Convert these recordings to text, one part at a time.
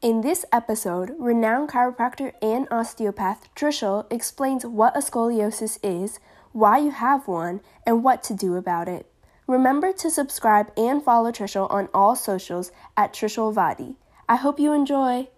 In this episode, renowned chiropractor and osteopath Trishul explains what a scoliosis is, why you have one, and what to do about it. Remember to subscribe and follow Trishul on all socials at Trishul Vadi. I hope you enjoy.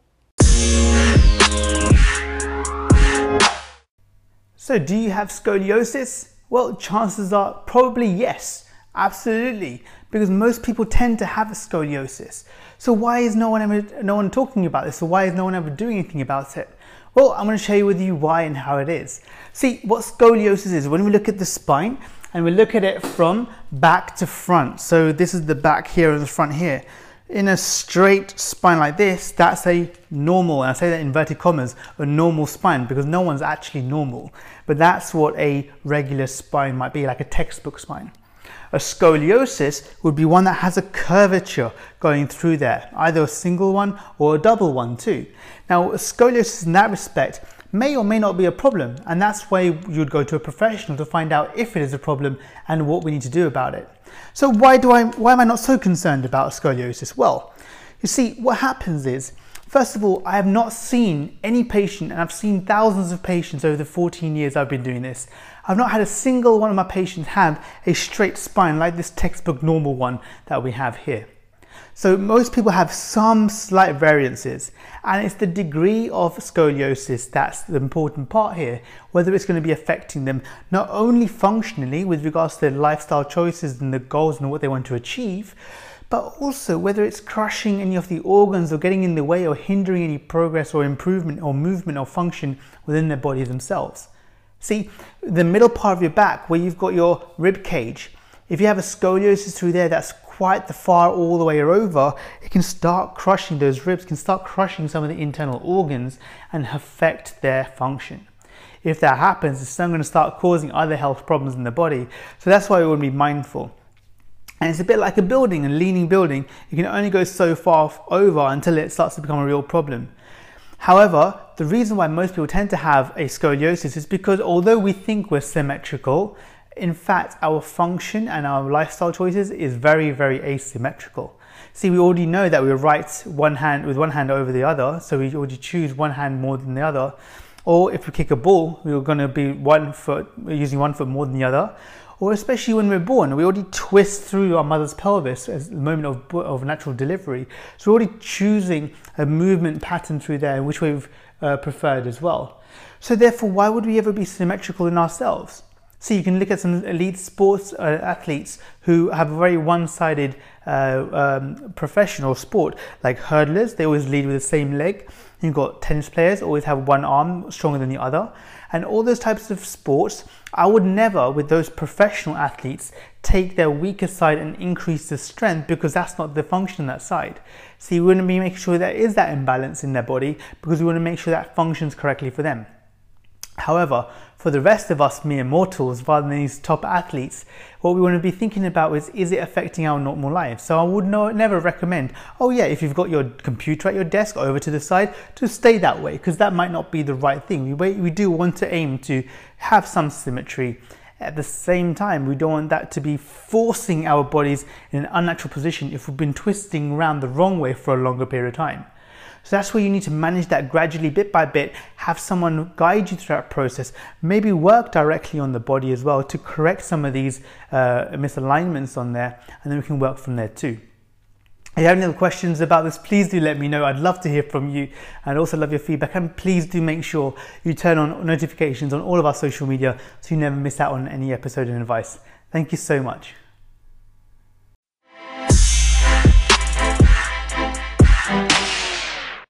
So, do you have scoliosis? Well, chances are probably yes, absolutely, because most people tend to have a scoliosis. So, why is no one ever, no one talking about this? Or why is no one ever doing anything about it? Well, I'm going to share you with you why and how it is. See, what scoliosis is when we look at the spine and we look at it from back to front. So, this is the back here and the front here in a straight spine like this, that's a normal, and I say that in inverted commas, a normal spine because no one's actually normal. But that's what a regular spine might be, like a textbook spine. A scoliosis would be one that has a curvature going through there, either a single one or a double one too. Now, a scoliosis in that respect may or may not be a problem, and that's why you'd go to a professional to find out if it is a problem and what we need to do about it. So why do I why am I not so concerned about scoliosis? Well, you see, what happens is, first of all, I have not seen any patient, and I've seen thousands of patients over the 14 years I've been doing this. I've not had a single one of my patients have a straight spine like this textbook normal one that we have here. So most people have some slight variances and it's the degree of scoliosis that's the important part here, whether it's going to be affecting them not only functionally with regards to their lifestyle choices and the goals and what they want to achieve, but also whether it's crushing any of the organs or getting in the way or hindering any progress or improvement or movement or function within their body themselves. See, the middle part of your back where you've got your rib cage, if you have a scoliosis through there that's quite the far all the way over, it can start crushing those ribs, can start crushing some of the internal organs and affect their function. If that happens, it's then going to start causing other health problems in the body. So that's why we want to be mindful. And it's a bit like a building, a leaning building. You can only go so far over until it starts to become a real problem. However, the reason why most people tend to have a scoliosis is because although we think we're symmetrical, in fact, our function and our lifestyle choices is very, very asymmetrical. See, we already know that we write one hand with one hand over the other, so we already choose one hand more than the other. Or if we kick a ball, we're going to be one foot using one foot more than the other. Or especially when we're born, we already twist through our mother's pelvis as the moment of, of natural delivery. So we're already choosing a movement pattern through there, which we've uh, preferred as well. So therefore, why would we ever be symmetrical in ourselves? So you can look at some elite sports uh, athletes who have a very one-sided uh, um, professional sport, like hurdlers. They always lead with the same leg. You've got tennis players always have one arm stronger than the other, and all those types of sports. I would never, with those professional athletes, take their weaker side and increase the strength because that's not the function of that side. So you want to be making sure there is that imbalance in their body because we want to make sure that functions correctly for them. However, for the rest of us mere mortals, rather than these top athletes, what we want to be thinking about is, is it affecting our normal lives? So I would no, never recommend, oh yeah, if you've got your computer at your desk over to the side, to stay that way, because that might not be the right thing. We, we do want to aim to have some symmetry. At the same time, we don't want that to be forcing our bodies in an unnatural position if we've been twisting around the wrong way for a longer period of time. So that's where you need to manage that gradually, bit by bit, have someone guide you through that process, maybe work directly on the body as well to correct some of these uh, misalignments on there, and then we can work from there too. If you have any other questions about this, please do let me know. I'd love to hear from you and also love your feedback. And please do make sure you turn on notifications on all of our social media so you never miss out on any episode and advice. Thank you so much.